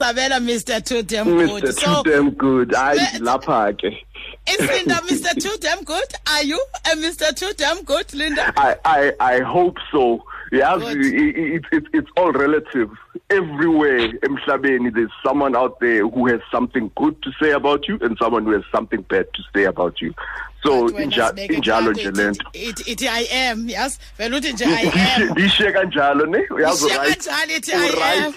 Sabela Mr. Too Damn Good. Mr. Too Damn Good. Hayi lapha ke. Is Linda Mr. Too Damn Good? Are you a Mr. Too Damn Good, Linda? I I I hope so. Yazi Good. i- i- it's all relative. Everywhere emhlabeni there's someone out there who has something good to say about you and someone who has something bad to say about you. So But wena inja- sibeke injalo nje lento. ithi- Ithi I am, yes. Vele uthi nje I am. Dishe kanjalo ne? Uyazi kanjalo ithi I am.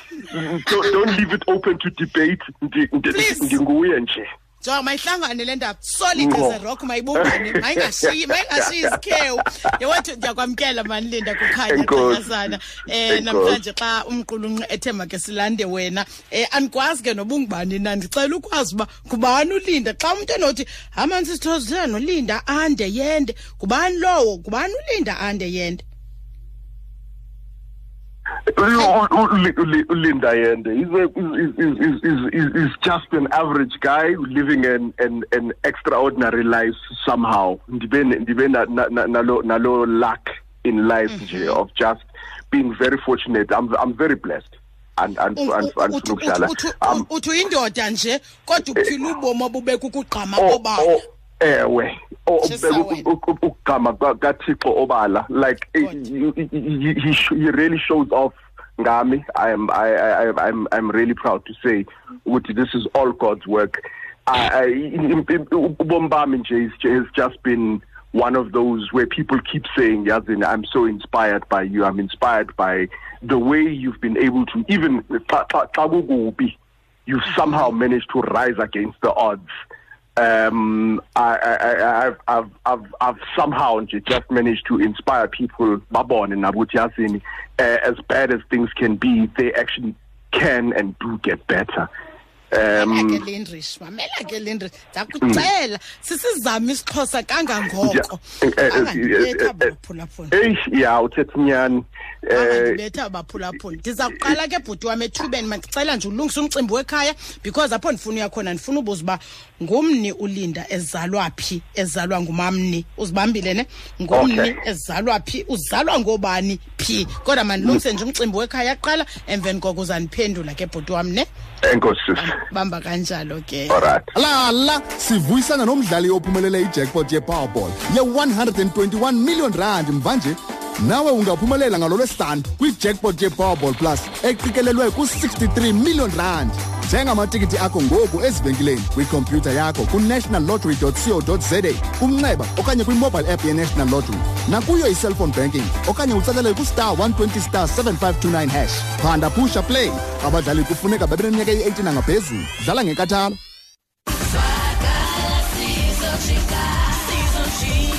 So don't leave it open to debate. Ndi- ndi- Please. Nje. Jonga mayihlangane le ndaba. Solid Ngqo. as a rock mayibumbane. Mayingashiyi, mayingashiyi isikhewu. Yawathi ndiyakwamkela mani Linda kukhanya Enkosi. xhanyazana. Eh Enkosi. namhlanje xa umqulunqe ethe make silande wena. Eh anikwazi ke noba ungubani na ndicela ukwazi uba kubani ulinda xa umuntu enothi hamanzi sithozela nolinda ande yende. Kubani lowo? Kubani ulinda ande yende? U- u- Uli- Uli- Yende. Is, is, is, is, just an average guy living an, an, an extraordinary life somehow. Ndibe ndibe na- na- na- nalo luck in life nje of just being very fortunate. I'm I'm very blessed. And and and u- and uthi- ukuhlala. uthi- Um, uthi- Uthi uyindoda nje kodwa uphila ubomi obubeka ukugqama ewe Shisa ubeka wena. u- u- ukugama kaThixo obala. Like he, he, he, really shows off ngami. I am I, I I'm I'm really proud to say ukuthi this is all God's work. Im- im- ubomi bami nje has just been one of those where people keep saying Yazin I'm so inspired by you. I'm inspired by the way you've been able to even xa- kukubi you've somehow managed to rise against the odds um I, I, I I've, I've somehow just managed to inspire people babone nabuthi yazini uh, as bad as things can be they actually can and do get better ke Lindrish, mamela ke Lindrish. Ndakucela sisizama isixhosa kangangoko. Yeah, eh, eh, Angandibetha eh, eh, baphulaphula. hey yeah uthetha inyani eh Angandibetha baphulaphula. Ndiza kuqala ke bhuti wami ethubeni mandicela nje ulungise umcimbi wekhaya because apho ndifuna uyakhona ndifuna ubuza uba ngumni ulinda ezalwa phi ezalwa ngumamni uzibambile ne ngumni Okay. ezalwa phi uzalwa ngobani phi kodwa mandilungise nje umcimbi wekhaya kuqala emveni koko uzandiphendula ke bhuti wami ne enkosi bamba kanjalo ke. Alright lala sivuyisana nomdlali ophumelele ijackpot yepowerball ye-121 million rand mvanje. Nawe ungaphumelela ngalolwesihlanu kwijackpot yepowerball plus eqikelelwe ku-63 million rand njengamatikiti akho ngoku ezivenkileni kwikhompyutha yakho kunationallottery co za kumnxeba okanye kwimobile app yenational lottery. Nakuyo i-cellphone banking okanye utsalele kustar 120 star 7529 hash. Phanda pusha play. Abadlali kufuneka babe neminyaka eyi-18 nangaphezulu. Dlala ngenkathalo umhlobo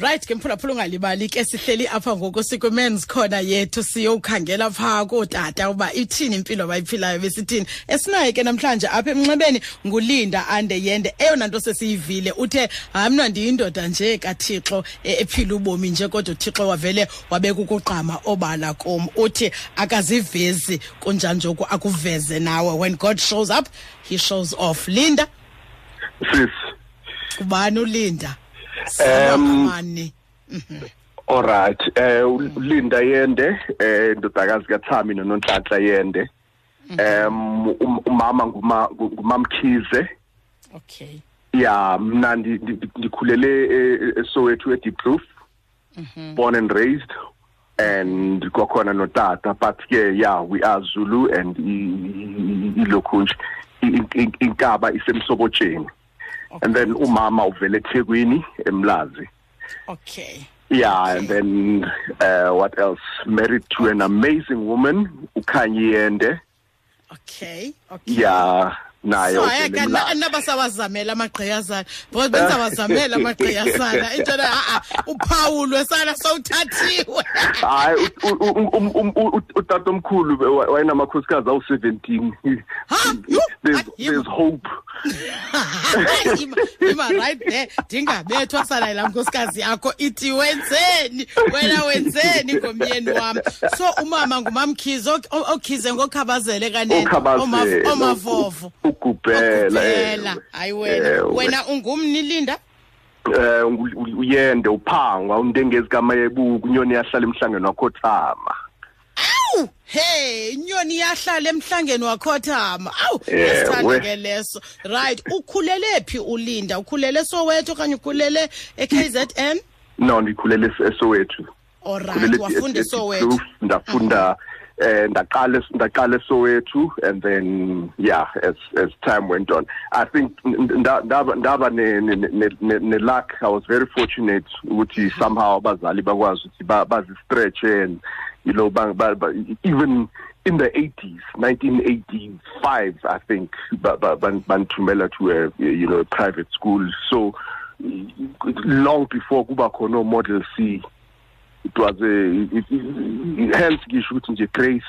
right ke mphulaphula ungalibali ke sihleli apha ngoku sikwimens khona yethu siyowukhangela phaa kootata uba ithini impilo abayiphilayo besithini. Esinayo ke namhlanje apha emnxebeni ngulinda ande yende eyona nto sesiyivile uthe hayi mna ndiyindoda nje kathixo e- ephila ubomi nje kodwa uthixo wavele wabeka ukuqama obala kum. Uthi akazivezi kunjanjoku akuveze nawe. When god shows up he shows off. Linda? Sis. Kubani ulinda? Um, alright eh ulinda yende eh indodakazi kaThami nonhlanhla yende. Um um- umama nguma ngumamkhize. Okay. Yeah ndi- ndikhulele eSoweto eDeepkloof born and raised and kwakhona notata but ke yeah we are Zulu and i- i- ilokhu nje i- i- inkaba isemsobotsheni and then umama uvela eThekwini emlazi Okay. Yeah, and then uh, what else? Married to an amazing woman, Ukhanyi Yende. Okay. Okay. Yeah, nayo nabasawazamela amagqiyazana because benzawazamela amagqiyazana into le a-a uphawu lwesana sowuthathiwe. Hayi utatomkhulu wayenamakhosikazi awu-seventeen. There's hope. Ima right there. Ndingabethwa salayela nkosikazi yakho ithi wenzeni wena wenzeni ngomyeni wam. So umama ngumamkhize okhize ngokhabazele kanene omavovo ugubhela Ugubhela. ewe. hayi wena Ewe. wena ungumni linda eh u- uyende uphangwa undengezi kamayebu kunyoni yahlala emhlangeni wakhothama awu hey inyoni yahlala emhlangeni wakhothama awu Ewe. yasithanda ke leso right ukhulele phi ulinda ukhulele soweto okanye ukhulele e-kzn no ndikhulele es- esowethu alright Khulele wafunda e- e- esoweto Ndafunda eh ndaqala ndaqala esowethu and then yeah as as time went on. I think ndaba ndaba ne ne- luck. I was very fortunate ukuthi somehow abazali bakwazi ukuthi ba- bazi stretch and you know even in the 80s 1985 i think ba- ba- ban- banthumela to a you know a private school. So long before kuba khona model C it was a hence ngisho ukuthi nje grace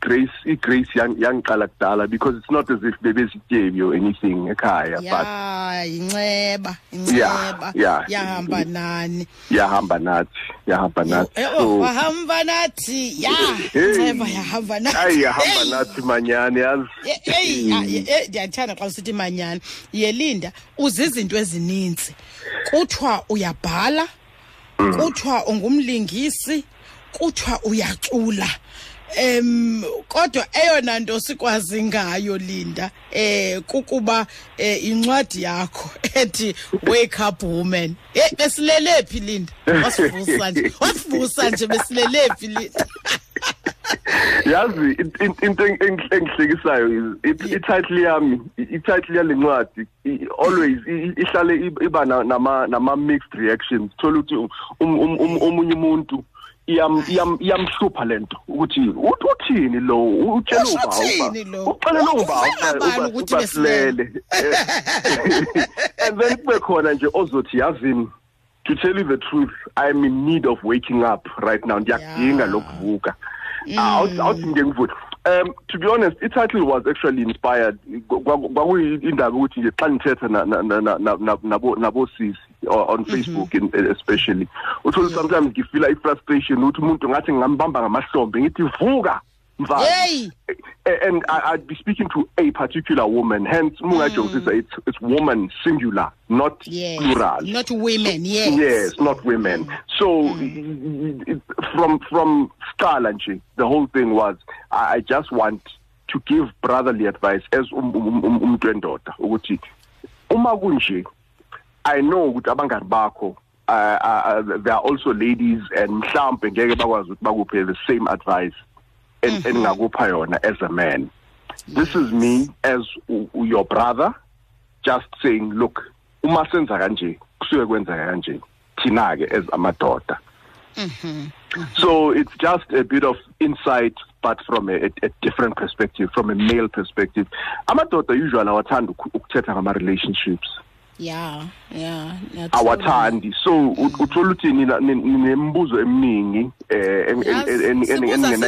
grace igrace yang- yangiqala kudala because it's not as if bebezityebi or anything ekhaya but ya inceba inceba yeah. yahamba nani? Yahamba nathi yahamba nathi. so wahamba nathi. Ya Hey. inceba yahamba nathi. Ayi yahamba nathi manyane yazi. Eh, ndiyathanda xa usithi manyani. Yelinda uzizinto ezininzi. Kuthiwa uyabhala kuthiwa ungumlingisi kuthiwa uyacula. Em kodwa eyona nto sikwazi ngayo linda eh kukuba eh, incwadi yakho ethi wake up woman. Eh besilele phi linda? Wasivusa nje wasivusa nje besilele phi linda? yazi in- in- into eng- eng- engihlekisayo is it- i-title yami i-title yale ncwadi i- always ihlale ib- iba na- nama nama mixed reactions. Thola ukuthi um- um- um- omunye umuntu iyam- iyam- iyamhlupha lento ukuthi uthi uthini lo? Utshela uba uxelela uba ukuthi besilele? and then kube khona nje ozothi yazini to tell you the truth i'm in need of waking up right now. Ndiyakudinga Yeah. Awuthi awuthi ngivuke um to be honest i-title was actually inspired kwakuyindaba ukuthi nje xa ngithetha nabosisi on facebook in, especially uthole sometimes ngifila i-frustration ukuthi umuntu ngathi ngingambamba ngamahlombe ngithi vuka Hey! and I, I'd be speaking to a particular woman. Hence, mm. it's it's woman singular, not yes plural. not women yes Yes, not women. So i- from from Scala the whole thing was I, I just want to give brotherly advice as um- um- um- umuntu wendoda ukuthi uma kunje I know ukuthi abangani bakho uh, uh, there are also ladies and mhlambe ngeke bakwazi ukuthi bakuphe the same advice engakupha yona as a man. This is me as u- u- your brother just saying look uma senza kanje kusuke kwenzeka kanje thina ke as amadoda. So it's just a bit of insight but from a, a, a different perspective from a male perspective. Amadoda usually awathanda ukhu- ukuthetha ngama relationships yeah yeah awathandi so uthola ukuthi ninembuzo eminingi eh sizinika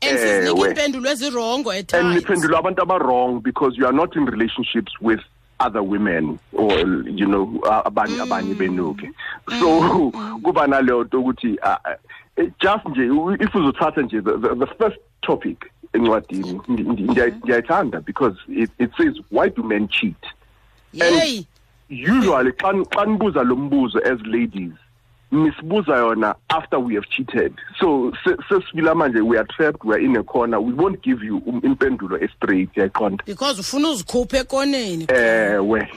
Ewe. Eh, impendulo ezirongo and niphendula abantu aba-wrong because you are not in relationships with other women or you know abanye abanye mm. benuke mm, so mm, kuba naleyo nto ukuthi uh, just nje if uzothatha nje the, first topic encwadini ndiya- mm-hmm. ndiyayithanda because it, it says why do men cheat yey usually xa xa nibuza lo mbuzo as ladies nisibuza yona after we have cheated. So se- sesibila manje we are trapped we are in a corner. We won't give you um- impendulo estraight yayiqonda because ufuna uzikhuphe ekoneni. Ewe.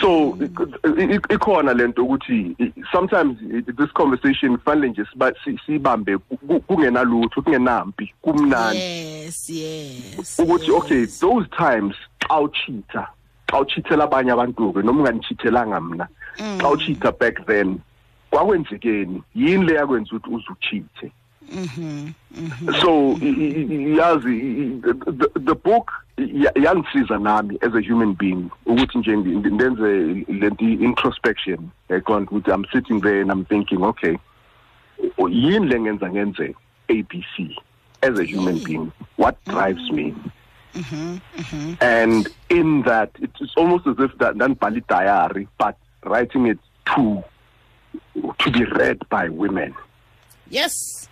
So i- i- ikhona lento ukuthi i- sometimes i- this conversation kufanele nje siba- si- siyibambe ku- kungenalutho kungenampi kumnandi. Yes yes ukuthi okay yes. those times xa uchitha xa uchithela abanye abantu ke noma unganichithelanga mna xa mm. uchitha back then kwakwenzekeni? Yini le yakwenza ukuthi uze uchithe? Mm-hmm. Mm-hmm. So i- i- i- yazi the, the book ya- yangisiza nami as a human being ukuthi nje ndenze lento introspection yaqonda ukuthi i'm sitting there and i'm thinking okay yini le ngenza ngenze? Abc as a human mm. being what drives me Mm-hmm, mm-hmm. and in that it's almost as if that ndanibhala diary but writing it to to be read by women. Yes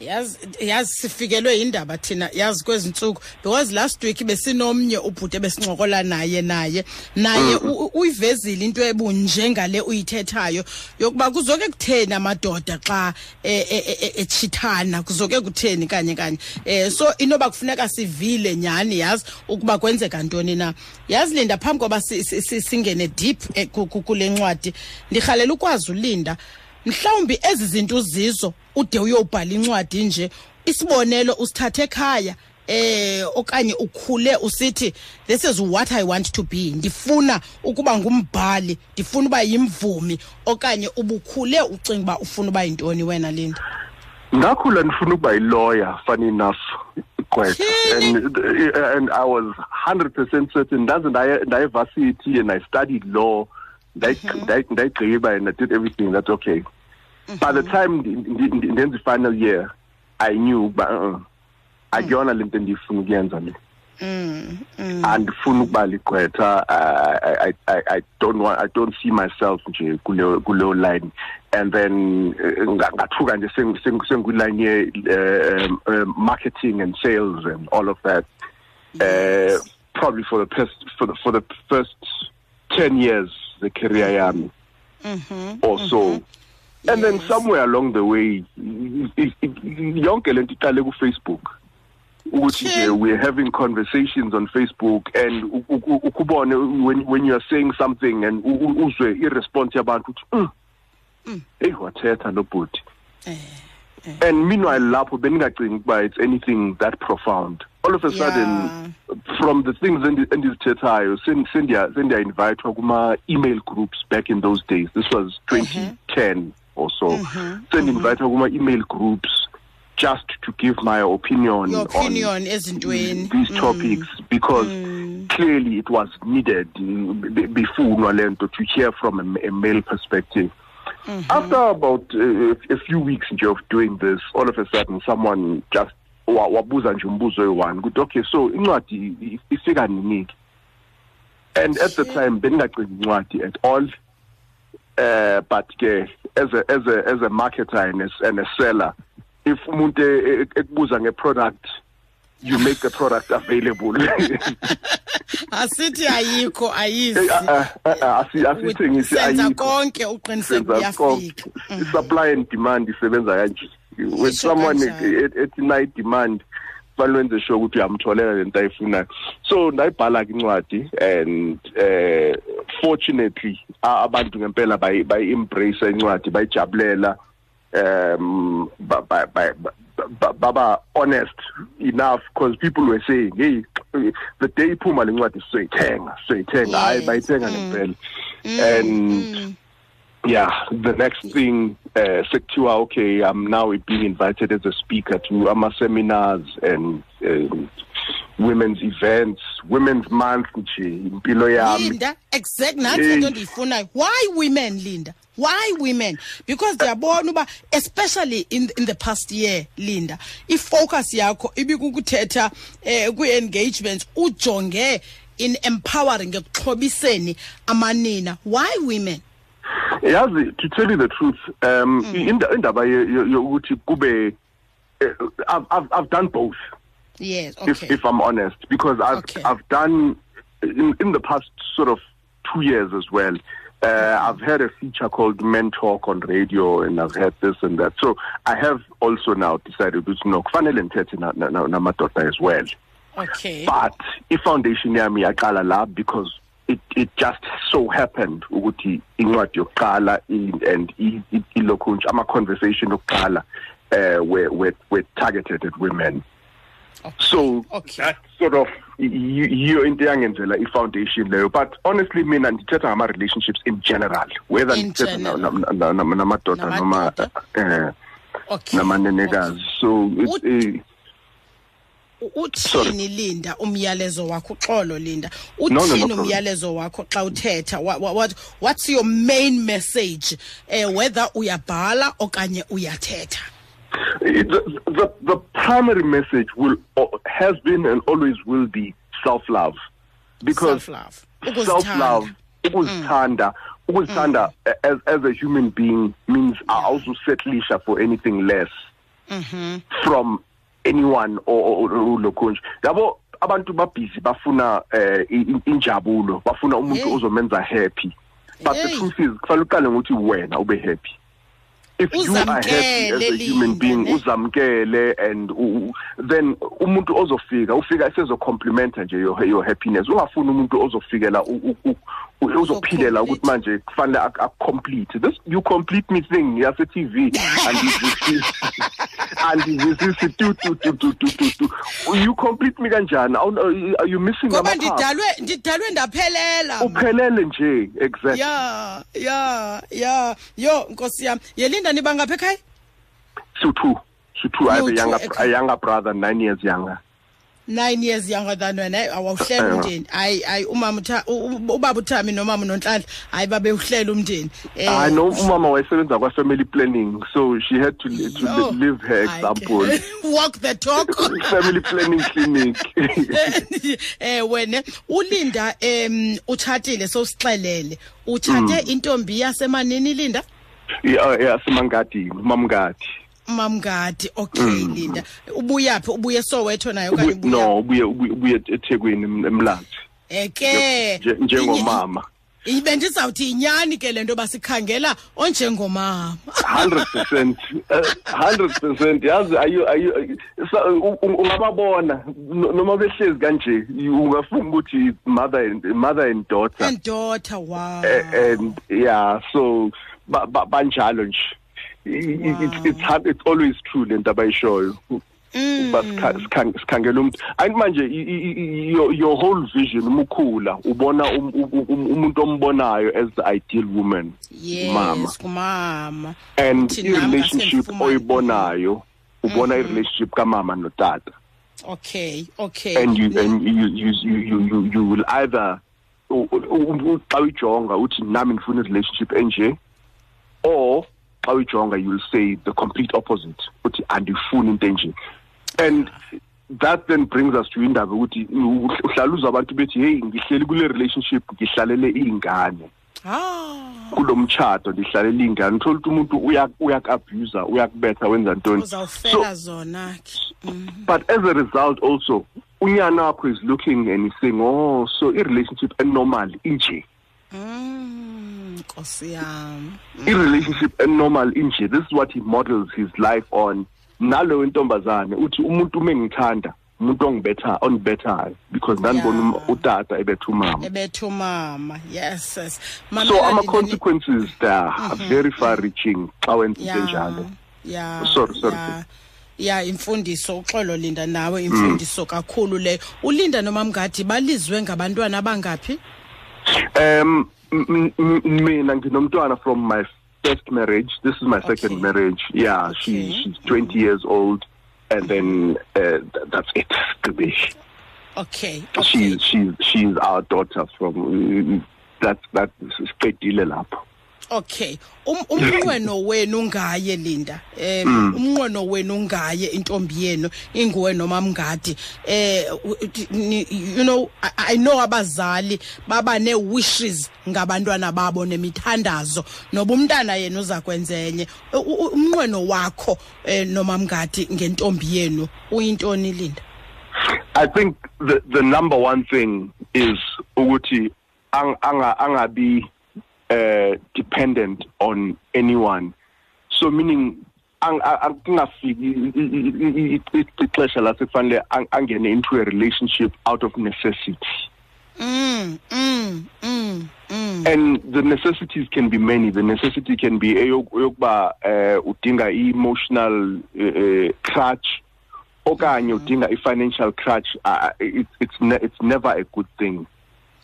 yazi yazi sifikelwe indaba thina yazi kwezi ntsuku because last week besinomnye ubhuti besincokola naye naye. Naye u- u- uyivezile into ebunje ngale uyithethayo. Yokuba kuzoke kutheni amadoda xa eh, eh, eh, eh, etshithana kuzoke kutheni kanye kanye. Eh so inoba kufuneka sivile nyhani yazi ukuba kwenzeka ntoni na. Yazi linda phambi koba si- si- si- singene deep eh, ku- ku- kule ncwadi. Ndirhalela ukwazi ulinda. Mhlawumbi ezi zinto uzizo ude uyobhala incwadi nje isibonelo usithathe ekhaya eh okanye ukhule usithi this is what i want to be. Ndifuna ukuba ngumbhali ndifuna uba yimvumi okanye ubukhule ucinga uba ufuna uba yintoni wena linda? Ngakhula ndifuna ukuba yi-lawyer funny enough gqwetha Really? and, uh, and i was 100% certain ndaze ndaye ndaye varsity and i studied law. Ndayi- ndayi- ndayigqiba and i did everything that's okay. By the time ndi- the, ndenza i-final year i knew uba uh akuyona lento endiyifuna ukuyenza le. Andifuni ukuba ligqwetha I, I, I, I don't want I don't see myself nje kuleyo kuleyo line. And then eh, nga- ngathuka nje seng- seng- sengkwiline ye um, um, marketing and sales and all of that. Uh, probably for the first for the for the first 10 years the career yami. Mm-hmm. Or so. Mm-hmm. And then somewhere along the way yonke lento iqale ku Facebook ukuthi nje we're having conversations on Facebook and ukubone when when you are saying something and uzwe irresponse yabantu uthi mm, mm. hey wathetha lo bhuti eh. And meanwhile lapho beningacingi ukuba it's anything that profound. All of a sudden from the things endi- endizithethayo sen- sendiya sendiya invitwa kuma email groups back in those days. This was uh-huh. 2010 or so. Uh-huh. Sendinvitwa uh-huh. kuma email groups just to give my opinion on opinion ezintweni. these mm. topics because mm. clearly it was needed before to hear from a, a male perspective after about uh, a few weeks nje of doing this all of a sudden someone just wa- wabuza nje umbuzo oyi-one ukuthi okay so incwadi ifika nini? And at the time bendingacingi incwadi at all. Uh, but ke as a as a as a marketer and a, and a seller if umuntu ekubuza ngeproduct you make the product available asithi ayikho ayisi Eh, ah, ah, ah, asi- asithengisi senza ayikho. konke uqiniseke Senza konke. uyafika i-supply and demand isebenza kanje when Isho someone kanjalo. et- ethi nayi demand fanele wenze sure ukuthi uyamtholela lento ayifunayo so ndayibhala ke incwadi and uh, fortunately a- abantu ngempela bayi- bayi-embrace incwadi bayijabulela um ba- ba- ba- ba- ba- baba honest enough because people were saying hey the day iphuma le ncwadi sizoyithenga sizoyithenga. Hayi Yes. bayithenga ngempela. And yeah the next thing uh sekuthiwa okay i'm now being invited as a speaker to ama seminars and um, women's events women's month nje impilo yami. Linda exact Hey. into ndiyifunayo why women linda? Why women? Because ndiyabona uba especially in, in the past year linda ifocus yakho ibikukuthetha eh, kwi-engagements ujonge in empowering ekuxhobiseni amanina. Why women? Yazi to tell you the truth um inda- indaba yokuthi kube eh, I've, I've I've done both yes if okay if I'm honest, because I've Okay. I've done in in the past sort of two years as well. Uh, I've had a feature called Men Talk on radio, and I've had this and that. So I have also now decided to no kufanele ndithethe na- na- na- namadoda as well. okay But i-foundation yami yaqala la because it it just so happened ukuthi incwadi yokuqala and i- i- ilokhu nje ama-conversation yokuqala uh, were, were, were targeted at women. So Okay. that sort of yiyo into eyangenzela i-foundation leyo but honestly mina ndithetha ngama-relationships in general whether ndithetha namadoda noma eh, namanenekazi. So uthini linda? Umyalezo wakho uxolo linda. Uthini umyalezo wakho xa uthetha? Wha- wha- what what's your main message um whether uyabhala okanye uyathetha the, the the primary message will uh, has been and always will be self love because Self-love. self love ukuzithanda ukuzithanda as as a human being means uh, I also set awuzusettlisha for anything less from anyone ulokhunje yabo abantu babhizi bafuna uh, injabulo bafuna umuntu ozomenza happy. But the truth is kufanele uqale ngokuthi wena ube happy if you are happy as Uzamkele, a human being Linda, ne? uzamkele and u- u- then umuntu ozofika ufika esezocomplimenta nje your, your happiness. Ungafuni umuntu ozofikela u- u- u- u- uzophilela ukuthi manje kufanele ak- akucomplete this you complete me thing yase TV andizwisisi. Tu tu tu tu tu tu tu. You complete me kanjani? Awu- are you missing ngoba amaphaphu? ndidalwe ndidalwe ndaphelela. Uphelele nje exactly. Ya ya ya. Yo nkosi yam yelinda niba ngapha ekhaya? So two so two i have a younger a younger brother 9 years younger. Nine years younger than wena eh, awawuhlela Eh. umndeni. hayi hayi umama ubaba uthami nomama nonhlanhla hayi babewuhlela umndeni. Eh, no umama wayesebenza kwa family planning so she had to to yo, live her hayi example. Walk the talk. Family planning clinic. Eh wena ulinda em utshatile sowusixelele. Utshate Mm. intombi yasemanini linda yeah yeah simangadi mamngadi mamngadi okay linda. Ubuyaphi? Ubuye sowetho nayo okanye Ubu- no ubuye ubuye ubuye eThekwini em- emlazi eke. Nje- njengomama. Ibe ndizawuthi inyani ke le nto basikhangela onjengomama? 100% eh, 100% yazi ayu ayu sa- u- u- ungababona. No- noma behlezi kanje you- ungafuna ukuthi mother and mother and daughter. And daughter wow. Eh, and yeah so ba- ba- banjalo nje. I- i- it's it's hard it's always true lento abayishoyo. But sikhangela umuntu ayi manje i- i- i- your your whole vision umukhula ubona um- um- um- umuntu ombonayo as the ideal woman mama. yes kumama. And Uthi nami i-relationship ngase oyibonayo ubona i-relationship kamama notata. Okay okay. And you and you you you you you, you will either u- u- u- xa uyijonga uthi nami ndifuna i-relationship enje or xa uyijonga you will say the complete opposite. Uthi andifuni into enje. And that then brings us to indaba ukuthi u- uhlala uzwa abantu bethi hey ngihleli kule relationship ngihlalele iy'ngane. Ah. Kulo mtshato ndihlalela iy'ngane. Uthola ukuthi umuntu uyak- uyak-abuser uyakubetha wenza ntoni. Uzawufela zona ke Mm. but as a result also unyana wakho is looking and he's saying oh so i-relationship enormal inje. Mm, nkosi yam i-relationship enormal inje this is what he models his life on. Naloyo ntombazane uthi umuntu uma ngithanda umuntu ongibetha ongibethayo because ndandibona um- Yeah. utata ebetha umama. Ebetha umama. Yes yes. So Mamela, Linda, ni- ama-consequences there are very far reaching xa wenza into ya enjalo. Ya Sorry, sorry, ya ya imfundiso uxolo linda nawe imfundiso kakhulu leyo ulinda nomamngadi balizwe ngabantwana abangaphi? Um, m- m- mina nginomntwana from my first marriage. This is my Okay. second marriage. Yeah, Okay. she she's 20 years old, and then uh, th- that's it. Okay okay She's she's she's our daughter from. Mm, mm, mm, that's that's qedile lapho. Okay. Um- umnqweno wenu ngaye linda. Um umnqweno wenu ngaye intombi yenu inguwe nomamngadi eh u- u- ni- you know I, know abazali baba nee-wishes ngabantwana babo nemithandazo noba umntana yenu uza kwenza enye U- u- umnqweno wakho um nomamngadi ngentombi yenu uyintoni linda? I think the the number one thing is ukuthi ang anga angabi uh dependent on anyone. So meaning ang ang- angafiki i- i- i- ixesha la sekufanele ang- angene into a relationship out of necessity. mm mm mm mm And the necessities can be many. The necessity can be eyok- eyokuba uh udinga emotional uh, uh, crutch okanye udinga i-financial crutch uh, it, it's ne it's never a good thing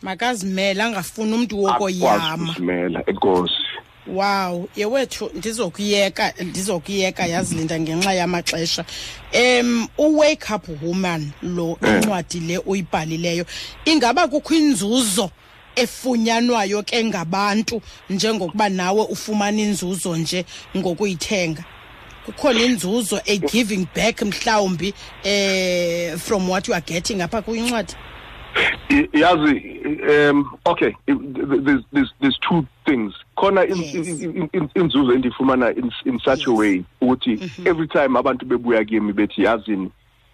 makazimele angafuni umntu wokoyama. Enkosi wow yewethu ndizokuyeka ndizokuyeka yazilinda ngenxa yamaxesha. Em uwake up woman lo incwadi le uyibhalileyo ingaba kukho inzuzo efunyanwayo ke ngabantu njengokuba nawe ufumana inzuzo nje ngokuyithenga? Kukhona inzuzo a giving back mhlawumbi eh from what you are getting apha kuyincwadi yazi um okay there's there's there's two things. Khona in- Yes. in- in- inzuzo endifumana in such a way ukuthi every time abantu bebuya kimi bethi yazini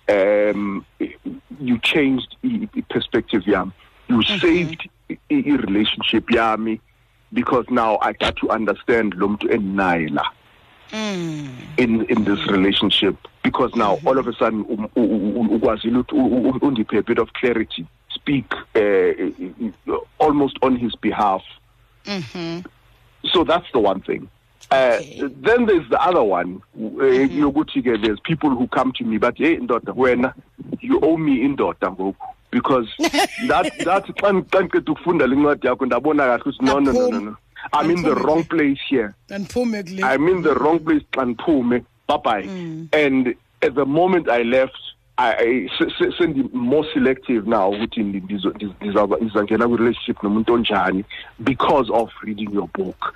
um you changed i i- perspective yami. You saved i i- relationship yami because now i got to understand lo muntu endinaye la. Mm. in in this relationship because now all of a sudden um- ukwazile ukuthi u- u- undiphe a bit of clarity speak uh, almost on his behalf. Mhm. so that's the one thing. Uh, Okay. then there's the other one. Uh, ke there's people who come to me but hey ndoda wena you owe me indoda ngoku. Because that that xa xa ngiqeda ukufunda le ncwadi yakho ndabona kahle ukuthi no no no no no. I'm in the wrong place here. I'm in the wrong place bye bye and at the moment I left I, I se- se- sendi more selective now ukuthi ndi- ndizo- ndiz- ndizawuba- ndizangena kwi-relationship nomuntu onjani because of reading your book.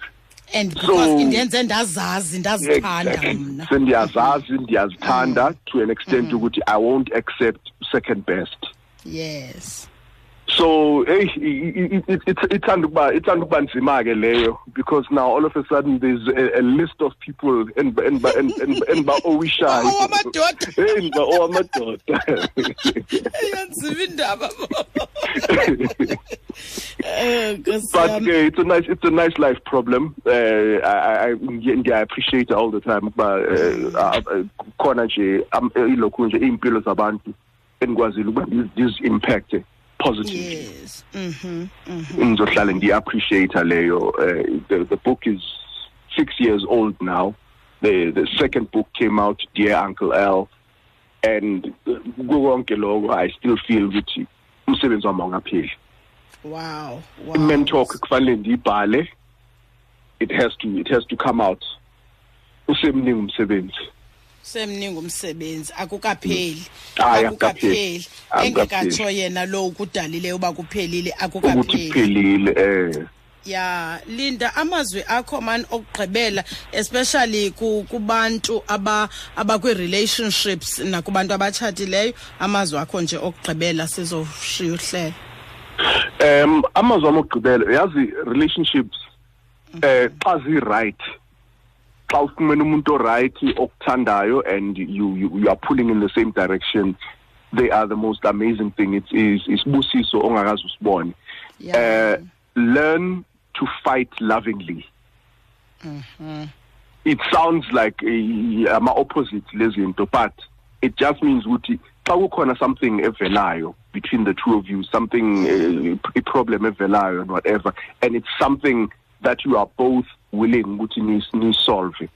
And So- because indenze ndazazi ndazithanda mna. Sendiyazazi ndiyazithanda mm. to an extent mm. ukuthi i won't accept second best. Yes so hey it's ithanda ukuba ithanda ukuba nzima ke leyo because now all of a sudden there's a, a list of people and and and and, and ba owishayo. Oh, amadoda. hey ba oh amadoda eyanzima indaba Eh, but uh, it's a nice it's a nice life problem. Uh, I I I appreciate it all the time kuba uh, uh, khona nje ilokhu nje impilo zabantu engikwazile ukuba impact positively yes. Mhm ngizohlala ngiyi-appreciate leyo uh, the, the book is six years old now. The the second book came out dear uncle l and kukonke lokho i still feel ukuthi umsebenzi wami awungapheli. Wow wow. I-mentalk kufanele ndiyibhale it has to it has to come out. Usemningi umsebenzi semningi umsebenzi akukapheli Hayi, akukapheli. Akukapheli. engekatsho yena lo ukudalileyo uba kuphelile ukuthi akukapheli kuphelile eh. Ya linda amazwi akho man okugqibela especially ku- kubantu aba abakwi-relationships nakubantu abatshatileyo amazwi akho nje okugqibela sizoshiya uhlela um amazwi ami okugqibela yazi relationships eh xa zi-right xa ufumene umuntu oright okuthandayo and you, you you are pulling in the same direction they are the most amazing thing. It's is isibusiso ongakazi usibone. Yeah. uh, learn to fight lovingly. It sounds like uh, ama opposite lezinto but it just means ukuthi xa kukhona something evelayo between the two of you something uh, a problem evelayo and whatever and it's something that you are both willing ukuthi ni ni solve.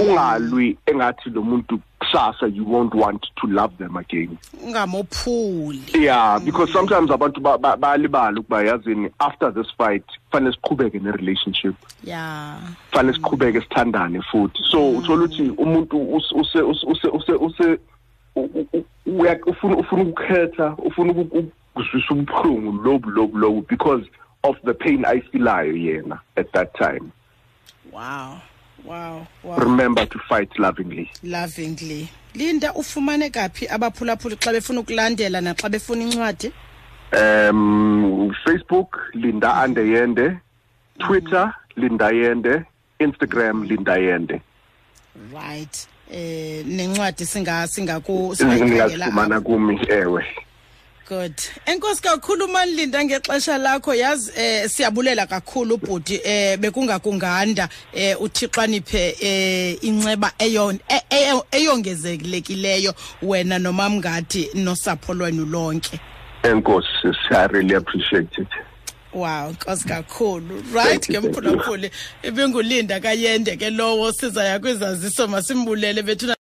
Ungalwi engathi lo muntu kusasa you won't want to love them again. Ungamophuli. Yeah because sometimes abantu ba- ba- bayalibala ukuba yazini after this fight fanele siqhubeke ne-relationship. Ya. Fanele siqhubeke sithandane futhi. So uthola ukuthi umuntu us- use use use use use u- u- u- uya- ufuna ufuna ukukhetha ufuna uku- ukuzwisa ubuhlungu lobu lobu lobu because of the pain I ayifilayo yena at that time. Wow. Wow. Wow. Remember to fight lovingly. Lovingly. Linda ufumane kaphi abaphulaphuli xa befuna ukulandela naxa befuna incwadi? Um facebook linda andeyende. Twitter linda yende. Instagram linda yende. Right. Eh nencwadi singa singaku singayikhangela ngingazifumana kumi ewe good. Enkosi kakhulu manilinda ngexesha lakho yazi eh siyabulela kakhulu ubhuti eh bekungakunganda eh uthixo aniphe eh inceba eyon e- e- eyongezelekileyo wena nomamngadi nosapho lwenu lonke. Enkosi sis, i really appreciate it. Wow nkosi kakhulu. Right Thank you, ke thank you. mphulaphuli ibingulinda kayende ke lowo sizaya kwizaziso masimbulele bethu